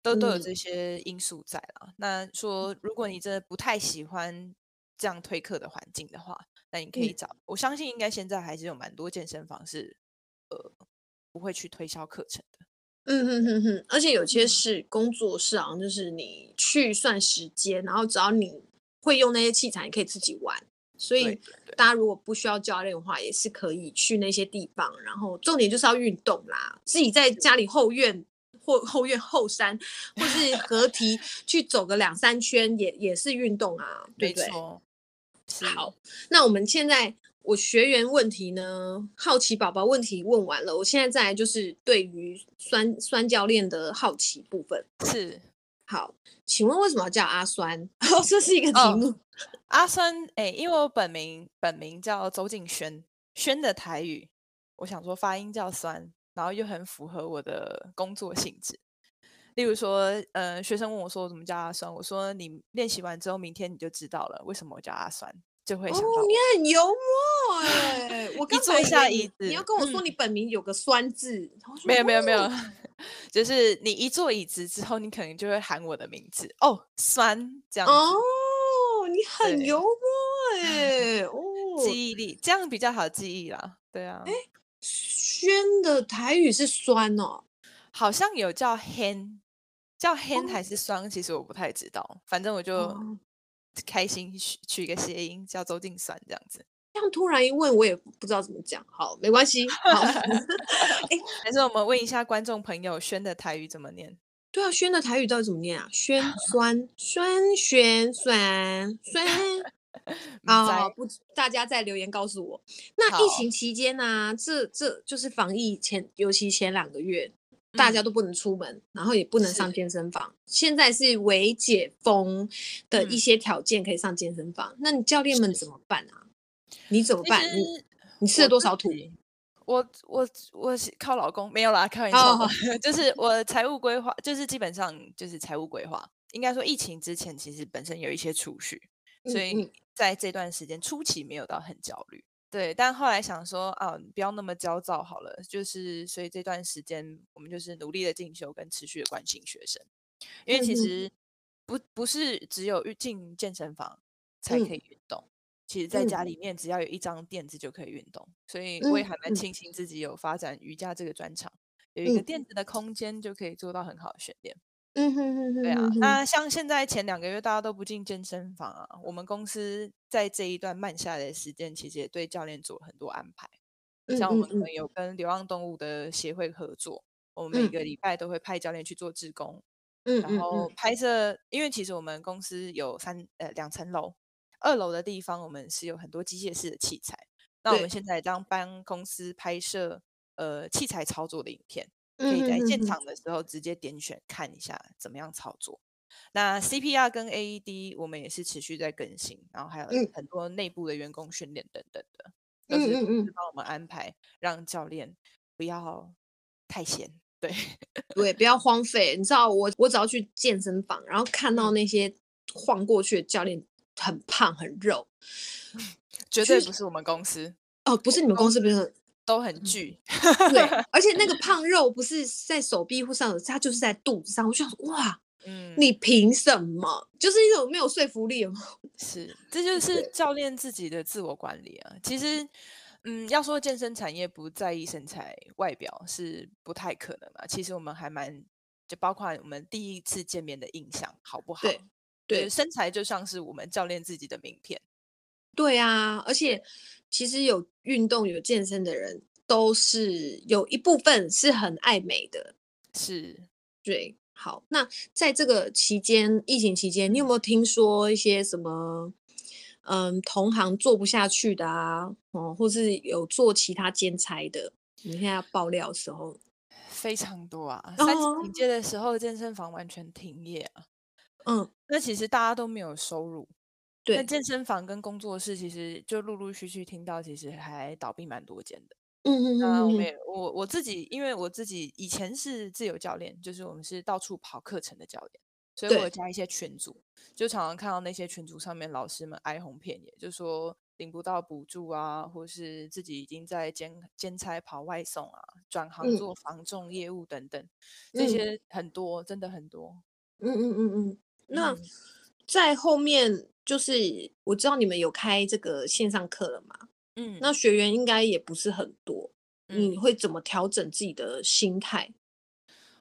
都都有这些因素在啦。嗯、那说，如果你真的不太喜欢这样推课的环境的话，那你可以找。嗯、我相信应该现在还是有蛮多健身房是呃不会去推销课程的。嗯哼哼哼，而且有些是工作室啊，就是你去算时间，然后只要你会用那些器材，你可以自己玩。所以大家如果不需要教练的话，也是可以去那些地方。然后重点就是要运动啦，自己在家里后院。或后院后山，或是河堤 去走个两三圈也，也也是运动啊，对不对？好，那我们现在我学员问题呢，好奇宝宝问题问完了，我现在再来就是对于酸酸教练的好奇部分。是，好，请问为什么要叫阿酸？哦，这是一个题目。哦、阿酸，哎、欸，因为我本名本名叫周敬轩，轩的台语，我想说发音叫酸。然后又很符合我的工作性质，例如说，呃，学生问我说我怎么叫阿酸，我说你练习完之后，明天你就知道了为什么我叫阿酸，就会想到。哦，你很幽默哎！我 刚坐下椅子，你要跟我说你本名有个酸字，嗯、没有没有没有，就是你一坐椅子之后，你可能就会喊我的名字哦，酸这样子。哦，你很幽默哎！哦，记忆力这样比较好记忆啦，对啊。哎轩的台语是酸哦，好像有叫 hen，叫 hen 还是酸，哦、其实我不太知道。反正我就开心取取一个谐音，叫周静酸这样子。这样突然一问，我也不知道怎么讲。好，没关系。好，哎，还是我们问一下观众朋友，轩的台语怎么念？对啊，轩的台语到底怎么念啊？轩酸酸轩酸酸。啊！不，大家在留言告诉我。那疫情期间呢、啊？这这就是防疫前，尤其前两个月，大家都不能出门，嗯、然后也不能上健身房。是现在是微解封的一些条件可以上健身房。嗯、那你教练们怎么办啊？你怎么办？你你吃了多少土？我我我靠老公没有啦，开玩笑。Oh, oh. 就是 我财务规划，就是基本上就是财务规划。应该说疫情之前其实本身有一些储蓄。所以在这段时间初期没有到很焦虑，对，但后来想说啊，不要那么焦躁好了，就是所以这段时间我们就是努力的进修跟持续的关心学生，因为其实不不是只有进健身房才可以运动，其实在家里面只要有一张垫子就可以运动，所以我也还蛮庆幸自己有发展瑜伽这个专长，有一个垫子的空间就可以做到很好的训练。嗯哼哼哼，对啊，那像现在前两个月大家都不进健身房啊，我们公司在这一段慢下来的时间，其实也对教练做很多安排。像我们有跟流浪动物的协会合作，我们每个。礼拜都会派教练去做志工，嗯，然后拍摄，因为其实我们公司有三呃两层楼，二楼的地方我们是有很多机械式的器材，那我们现在当帮公司拍摄呃器材操作的影片。可以在现场的时候直接点选看一下怎么样操作。那 CPR 跟 AED 我们也是持续在更新，然后还有很多内部的员工训练等等的，都是帮我们安排，让教练不要太闲，对对，不要荒废。你知道我我只要去健身房，然后看到那些晃过去的教练很胖很肉，绝对不是我们公司哦，不是你们公司，不是。都很巨，对，而且那个胖肉不是在手臂或上，它就是在肚子上。我就想说，哇，嗯，你凭什么？就是一种没有说服力哦。是，这就是教练自己的自我管理啊。其实，嗯，要说健身产业不在意身材外表是不太可能的。其实我们还蛮，就包括我们第一次见面的印象好不好？对，对，身材就像是我们教练自己的名片。对啊，而且其实有运动、有健身的人，都是有一部分是很爱美的。是，对。好，那在这个期间，疫情期间，你有没有听说一些什么？嗯，同行做不下去的啊，哦，或是有做其他兼差的？你现在要爆料的时候，非常多啊。三级警戒的时候，健身房完全停业啊。嗯，那其实大家都没有收入。对，那健身房跟工作室其实就陆陆续续听到，其实还倒闭蛮多间的。嗯嗯嗯，我没我我自己，因为我自己以前是自由教练，就是我们是到处跑课程的教练，所以我有加一些群组，就常常看到那些群组上面老师们哀鸿遍野，就说领不到补助啊，或是自己已经在兼兼差跑外送啊，转行做防重业务等等，嗯、这些很多，真的很多。嗯嗯嗯嗯，那在后面就是我知道你们有开这个线上课了吗？嗯，那学员应该也不是很多，嗯、你会怎么调整自己的心态？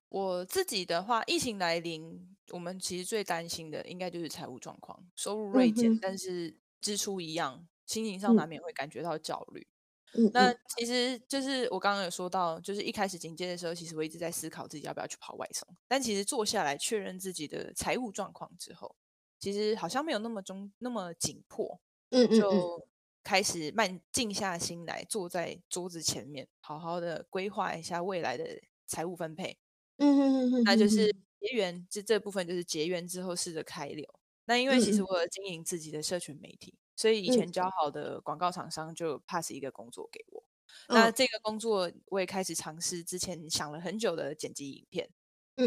我自己的话，疫情来临，我们其实最担心的应该就是财务状况，收入锐减，嗯、但是支出一样，心情上难免会感觉到焦虑。嗯，那其实就是我刚刚有说到，就是一开始警戒的时候，其实我一直在思考自己要不要去跑外送，但其实坐下来确认自己的财务状况之后，其实好像没有那么中那么紧迫。嗯嗯，嗯就。开始慢静下心来，坐在桌子前面，好好的规划一下未来的财务分配。嗯哼哼哼，那就是结缘，这这部分就是结缘之后试着开流。那因为其实我有经营自己的社群媒体，所以以前交好的广告厂商就 pass 一个工作给我。那这个工作我也开始尝试之前想了很久的剪辑影片。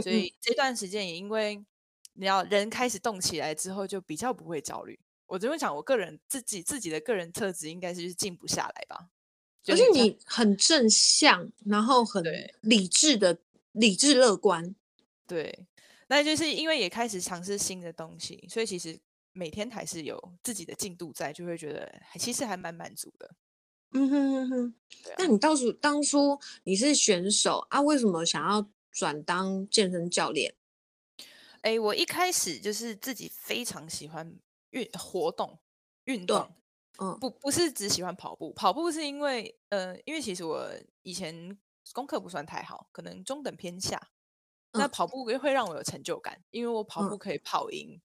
所以这段时间也因为你要人开始动起来之后，就比较不会焦虑。我这边讲，我个人自己自己的个人特质应该是就是静不下来吧。而且你很正向，然后很理智的理智乐观。对，那就是因为也开始尝试新的东西，所以其实每天还是有自己的进度在，就会觉得其实还蛮满足的。嗯哼哼哼。啊、那你当初当初你是选手啊？为什么想要转当健身教练？哎，我一开始就是自己非常喜欢。运活动运动，嗯，不不是只喜欢跑步，跑步是因为呃，因为其实我以前功课不算太好，可能中等偏下。嗯、那跑步又会让我有成就感，因为我跑步可以跑赢，嗯、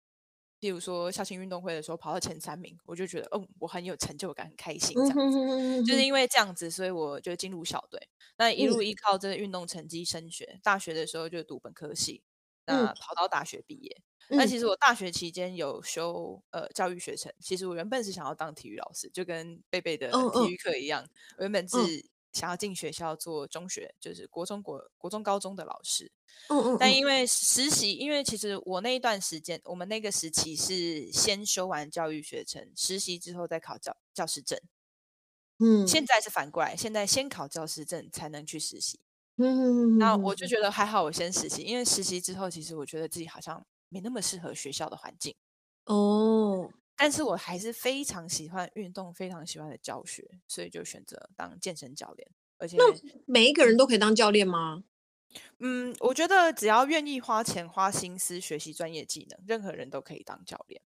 比如说校庆运动会的时候跑到前三名，我就觉得哦，我很有成就感，很开心这样子。嗯、哼哼哼就是因为这样子，所以我就进入小队。那一路依靠这个运动成绩升学，嗯、大学的时候就读本科系，那跑到大学毕业。那其实我大学期间有修呃教育学程，其实我原本是想要当体育老师，就跟贝贝的体育课一样，我原本是想要进学校做中学，就是国中国国中高中的老师。但因为实习，因为其实我那一段时间，我们那个时期是先修完教育学程，实习之后再考教教师证。嗯，现在是反过来，现在先考教师证才能去实习。嗯，那我就觉得还好，我先实习，因为实习之后，其实我觉得自己好像。没那么适合学校的环境哦，但是我还是非常喜欢运动，非常喜欢的教学，所以就选择当健身教练。而且，那每一个人都可以当教练吗？嗯，我觉得只要愿意花钱、花心思学习专业技能，任何人都可以当教练。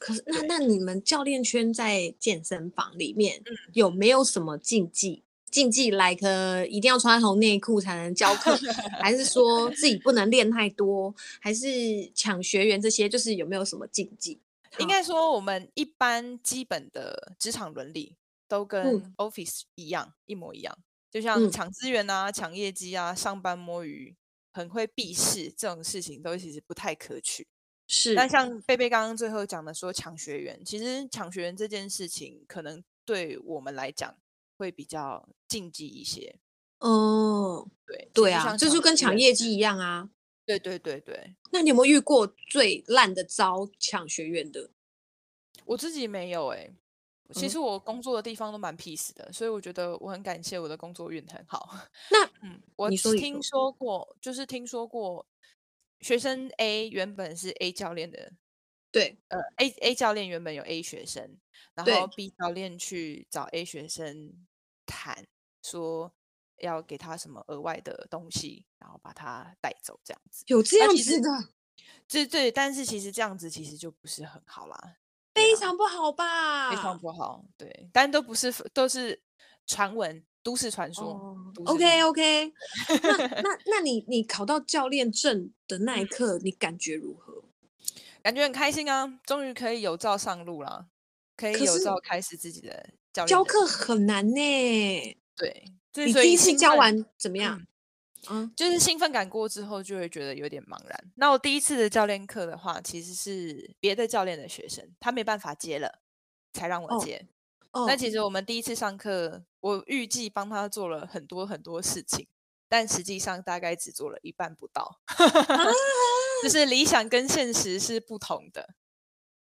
可是，那那你们教练圈在健身房里面有没有什么禁忌？禁忌，like 一定要穿红内裤才能教课，还是说自己不能练太多，还是抢学员这些，就是有没有什么禁忌？应该说，我们一般基本的职场伦理都跟 office 一样，嗯、一模一样。就像抢资源啊、抢业绩啊、上班摸鱼、很会避事这种事情，都其实不太可取。是。但像贝贝刚刚最后讲的说抢学员，其实抢学员这件事情，可能对我们来讲。会比较禁忌一些，哦，对对啊，这就跟抢业绩一样啊，对对对对。那你有没有遇过最烂的招抢学员的？我自己没有哎、欸，其实我工作的地方都蛮 peace 的，嗯、所以我觉得我很感谢我的工作运很好。那嗯，我听说过，就是听说过学生 A 原本是 A 教练的。对，呃，A A 教练原本有 A 学生，然后 B 教练去找 A 学生谈，说要给他什么额外的东西，然后把他带走，这样子。有这样子的，对对，但是其实这样子其实就不是很好啦。非常不好吧？非常不好，对，但都不是都是传闻、都市传说。Oh, OK OK，那那那你你考到教练证的那一刻，你感觉如何？感觉很开心啊，终于可以有照上路了，可以有照开始自己的教练。教课很难呢，对，你第一次教完怎么样？嗯嗯，就是兴奋感过之后，就会觉得有点茫然。那我第一次的教练课的话，其实是别的教练的学生，他没办法接了，才让我接。哦，那、哦、其实我们第一次上课，我预计帮他做了很多很多事情，但实际上大概只做了一半不到。啊、就是理想跟现实是不同的。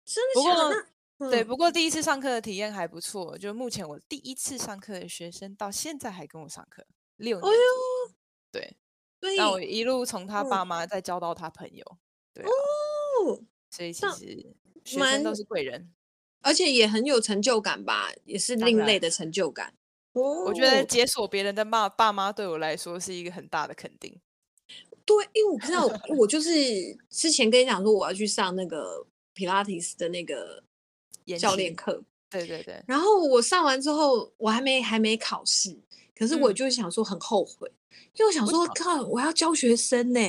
真的假的？对，不过第一次上课的体验还不错。就目前我第一次上课的学生，到现在还跟我上课，六年。哎对，那我一路从他爸妈再交到他朋友，嗯、对、啊哦，所以其实学生都是贵人，而且也很有成就感吧，也是另类的成就感。哦我觉得解锁别人的骂爸妈对我来说是一个很大的肯定。对，因为我不知道，我就是之前跟你讲说我要去上那个皮拉提斯的那个教练课，对对对，然后我上完之后，我还没还没考试，可是我就想说很后悔。嗯因为我想说，靠，我要教学生呢，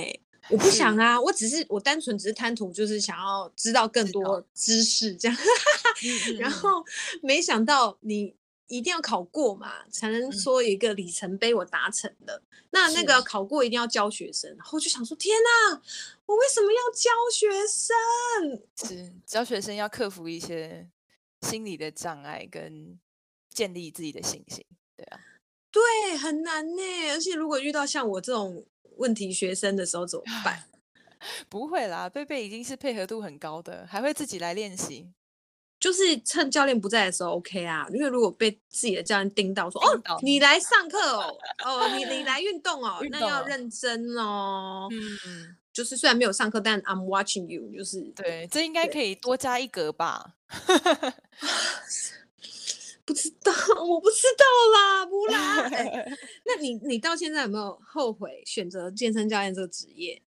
我不想。啊，我只是我单纯只是贪图就是想要知道更多知识这样，然后没想到你一定要考过嘛，才能说一个里程碑我达成了。那那个考过一定要教学生，然后我就想说，天哪，我为什么要教学生？是教学生要克服一些心理的障碍，跟建立自己的信心，对啊。对，很难呢。而且如果遇到像我这种问题学生的时候怎么办？不会啦，贝贝已经是配合度很高的，还会自己来练习。就是趁教练不在的时候，OK 啊。因为如果被自己的教练盯到说，说哦，你来上课哦，哦，你你来运动哦，那要认真哦。嗯，就是虽然没有上课，但 I'm watching you，就是对，这应该可以多加一格吧。不知道，我不知道啦，不啦。那你你到现在有没有后悔选择健身教练这个职业？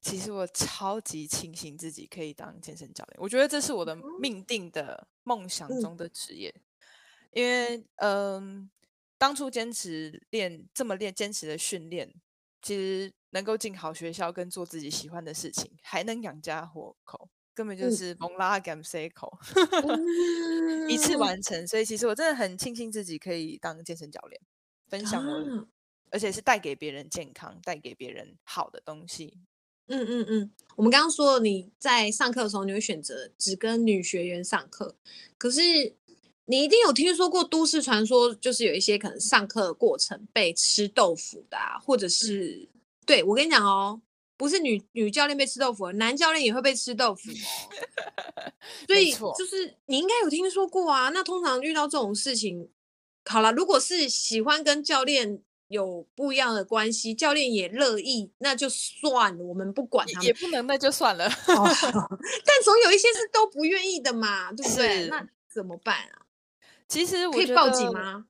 其实我超级庆幸自己可以当健身教练，我觉得这是我的命定的梦想中的职业。嗯、因为嗯，当初坚持练这么练，坚持的训练，其实能够进好学校，跟做自己喜欢的事情，还能养家活口。根本就是蒙拉甘塞口，一次完成。所以其实我真的很庆幸自己可以当健身教练，分享我，啊、而且是带给别人健康、带给别人好的东西。嗯嗯嗯。我们刚刚说你在上课的时候，你会选择只跟女学员上课，可是你一定有听说过都市传说，就是有一些可能上课的过程被吃豆腐的，啊，或者是、嗯、对我跟你讲哦。不是女女教练被吃豆腐，男教练也会被吃豆腐哦。所以就是你应该有听说过啊。那通常遇到这种事情，好了，如果是喜欢跟教练有不一样的关系，教练也乐意，那就算了，我们不管他们。也不能，那就算了。哦、但总有一些是都不愿意的嘛，对不对？那怎么办啊？其实我可以报警吗？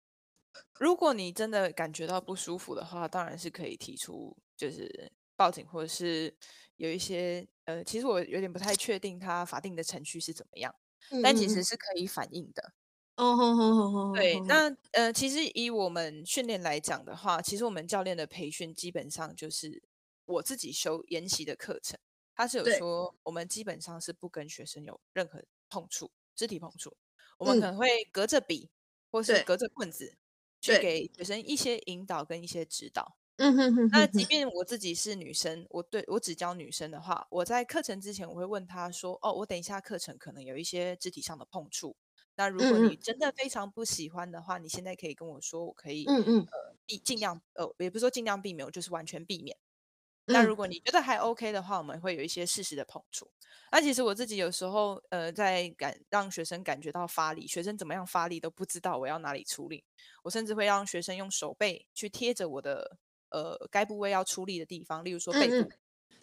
如果你真的感觉到不舒服的话，当然是可以提出，就是。报警，或者是有一些呃，其实我有点不太确定他法定的程序是怎么样，嗯、但其实是可以反映的。哦吼吼吼吼，对，那呃，其实以我们训练来讲的话，其实我们教练的培训基本上就是我自己修研习的课程，他是有说我们基本上是不跟学生有任何碰触、肢体碰触，我们可能会隔着笔或是隔着棍子去给学生一些引导跟一些指导。嗯哼哼，那即便我自己是女生，我对我只教女生的话，我在课程之前我会问她说：“哦，我等一下课程可能有一些肢体上的碰触，那如果你真的非常不喜欢的话，你现在可以跟我说，我可以嗯嗯呃避尽量呃也不是说尽量避免，我就是完全避免。那如果你觉得还 OK 的话，我们会有一些适时的碰触。那其实我自己有时候呃在感让学生感觉到发力，学生怎么样发力都不知道我要哪里出力，我甚至会让学生用手背去贴着我的。呃，该部位要出力的地方，例如说背部，嗯嗯、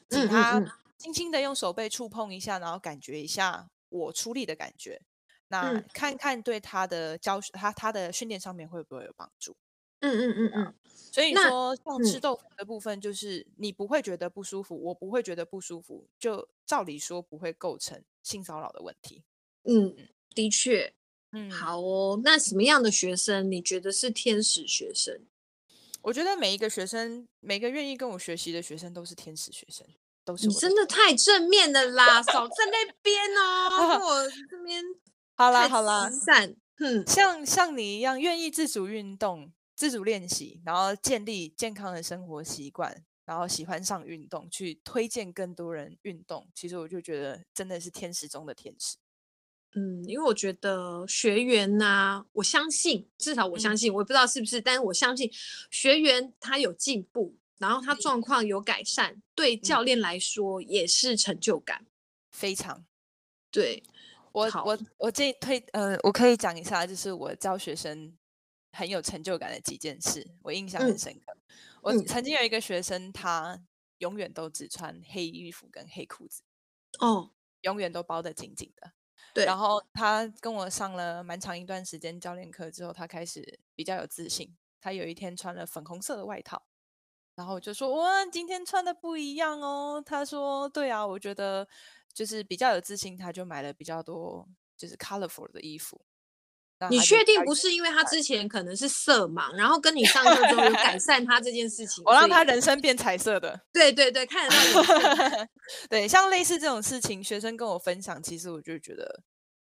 请他轻轻的用手背触碰一下，然后感觉一下我出力的感觉，那看看对他的教学，他他的训练上面会不会有帮助？嗯嗯嗯嗯。所以说，像吃豆腐的部分，就是你不会觉得不舒服，我不会觉得不舒服，就照理说不会构成性骚扰的问题。嗯，的确，嗯，好哦。那什么样的学生你觉得是天使学生？我觉得每一个学生，每个愿意跟我学习的学生都是天使学生，都是。你真的太正面了啦，少在那边哦。我这边好啦好啦，散。嗯，像像你一样愿意自主运动、自主练习，然后建立健康的生活习惯，然后喜欢上运动，去推荐更多人运动。其实我就觉得真的是天使中的天使。嗯，因为我觉得学员呐、啊，我相信，至少我相信，我也不知道是不是，但是我相信学员他有进步，然后他状况有改善，对教练来说也是成就感，非常。对。我我我建议推呃，我可以讲一下，就是我教学生很有成就感的几件事，我印象很深刻。嗯、我曾经有一个学生，他永远都只穿黑衣服跟黑裤子，哦，永远都包得紧紧的。对。然后他跟我上了蛮长一段时间教练课之后，他开始比较有自信。他有一天穿了粉红色的外套，然后我就说：“哇，今天穿的不一样哦。”他说：“对啊，我觉得。”就是比较有自信，他就买了比较多就是 colorful 的衣服。你确定不是因为他之前可能是色盲，然后跟你上课之后有改 善他这件事情？我让他人生变彩色的。对对对，看得到。对，像类似这种事情，学生跟我分享，其实我就觉得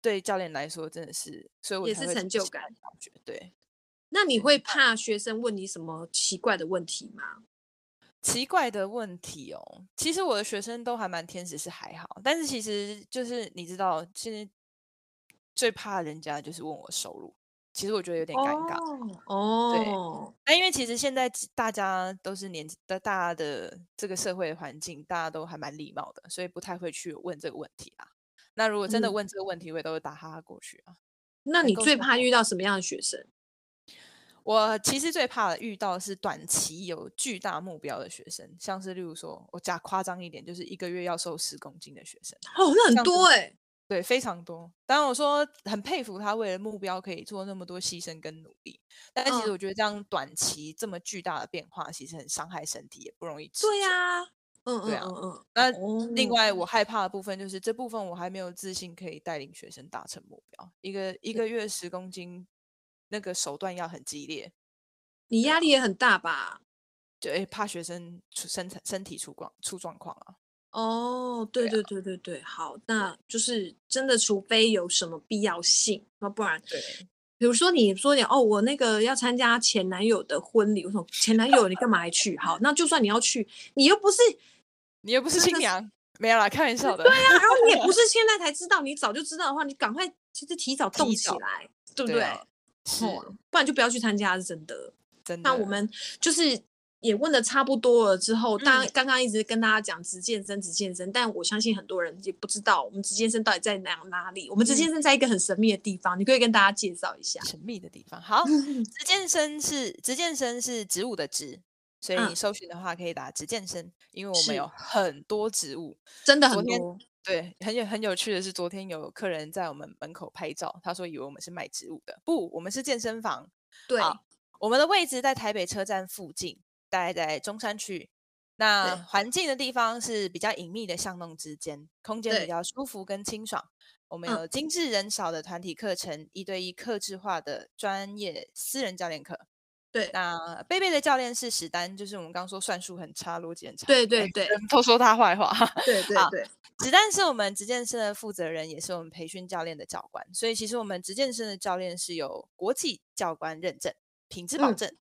对教练来说真的是，所以我也是成就感。对。那你会怕学生问你什么奇怪的问题吗？奇怪的问题哦，其实我的学生都还蛮天使，是还好。但是其实就是你知道，其实最怕人家就是问我收入，其实我觉得有点尴尬哦。对，那因为其实现在大家都是年纪的，大家的这个社会环境，大家都还蛮礼貌的，所以不太会去问这个问题啊。那如果真的问这个问题，嗯、我也都会打哈哈过去啊。那你最怕遇到什么样的学生？我其实最怕的遇到的是短期有巨大目标的学生，像是例如说，我加夸张一点，就是一个月要瘦十公斤的学生。哦，那很多哎、欸，对，非常多。当然我说很佩服他为了目标可以做那么多牺牲跟努力，但其实我觉得这样短期这么巨大的变化，其实很伤害身体，也不容易。对呀、啊，嗯对啊，嗯嗯。那另外我害怕的部分就是这部分我还没有自信可以带领学生达成目标。一个一个月十公斤。那个手段要很激烈，你压力也很大吧？对，怕学生出身身体出状出状况啊。哦，对对对对对，好，那就是真的，除非有什么必要性，那不然，对，比如说你说你哦，我那个要参加前男友的婚礼，我说前男友你干嘛还去？好，那就算你要去，你又不是你又不是新娘，没有啦，开玩笑的。对呀、啊，然后你也不 是现在才知道，你早就知道的话，你赶快其实提早动起来，对不对？对是，不然就不要去参加，是真的。真的。那我们就是也问的差不多了之后，当刚刚一直跟大家讲直健身，直健身，但我相信很多人也不知道我们直健身到底在哪哪里。我们直健身在一个很神秘的地方，你可以跟大家介绍一下。神秘的地方，好，直健身是直健身是植物的植，所以你搜寻的话可以打职健身，因为我们有很多植物，真的很多。对，很有很有趣的是，昨天有客人在我们门口拍照，他说以为我们是卖植物的，不，我们是健身房。对，我们的位置在台北车站附近，大概在中山区。那环境的地方是比较隐秘的巷弄之间，空间比较舒服跟清爽。我们有精致人少的团体课程，一对一客制化的专业私人教练课。对，那贝贝的教练是史丹，就是我们刚刚说算术很差、逻辑很差。对对对，都说他坏话。对对对，史丹是我们职健身的负责人，也是我们培训教练的教官。所以其实我们职健身的教练是有国际教官认证，品质保证。嗯、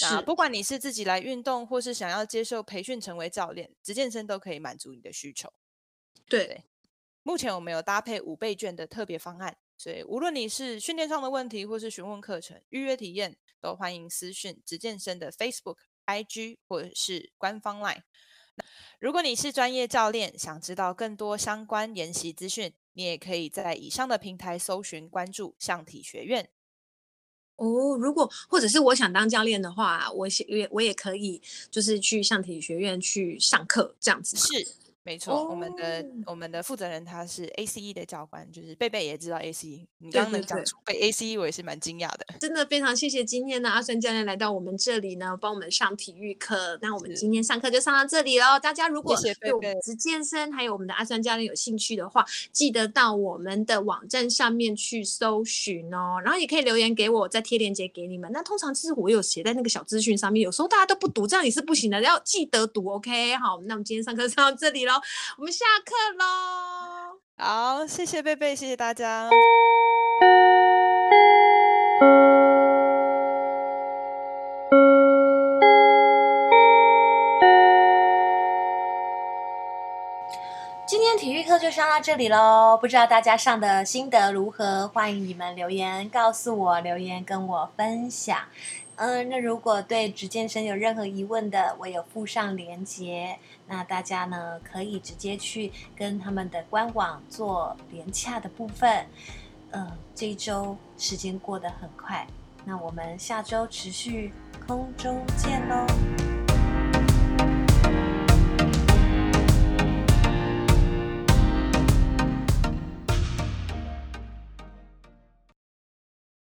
那不管你是自己来运动，或是想要接受培训成为教练，职健身都可以满足你的需求。对，对，目前我们有搭配五倍券的特别方案，所以无论你是训练上的问题，或是询问课程、预约体验。都欢迎私讯直健身的 Facebook、IG 或者是官方 Line。如果你是专业教练，想知道更多相关研习资讯，你也可以在以上的平台搜寻关注相体学院。哦，如果或者是我想当教练的话，我也我也可以就是去相体学院去上课这样子。是，没错，我们的我们的负责人他是 ACE 的教官，就是贝贝也知道 ACE。你刚刚能讲出被 ACE，我也是蛮惊讶的。真的非常谢谢今天的阿酸教练来到我们这里呢，帮我们上体育课。那我们今天上课就上到这里喽。大家如果对我们直健身还有我们的阿酸教练有兴趣的话，记得到我们的网站上面去搜寻哦。然后也可以留言给我，再贴链接给你们。那通常其实我有写在那个小资讯上面，有时候大家都不读，这样也是不行的，要记得读。OK，好，那我们今天上课上到这里喽。我们下课喽！好，谢谢贝贝，谢谢大家。今天体育课就上到这里喽，不知道大家上的心得如何？欢迎你们留言告诉我，留言跟我分享。嗯，那如果对职健身有任何疑问的，我有附上连接，那大家呢可以直接去跟他们的官网做连洽的部分。嗯，这一周时间过得很快，那我们下周持续空中见喽。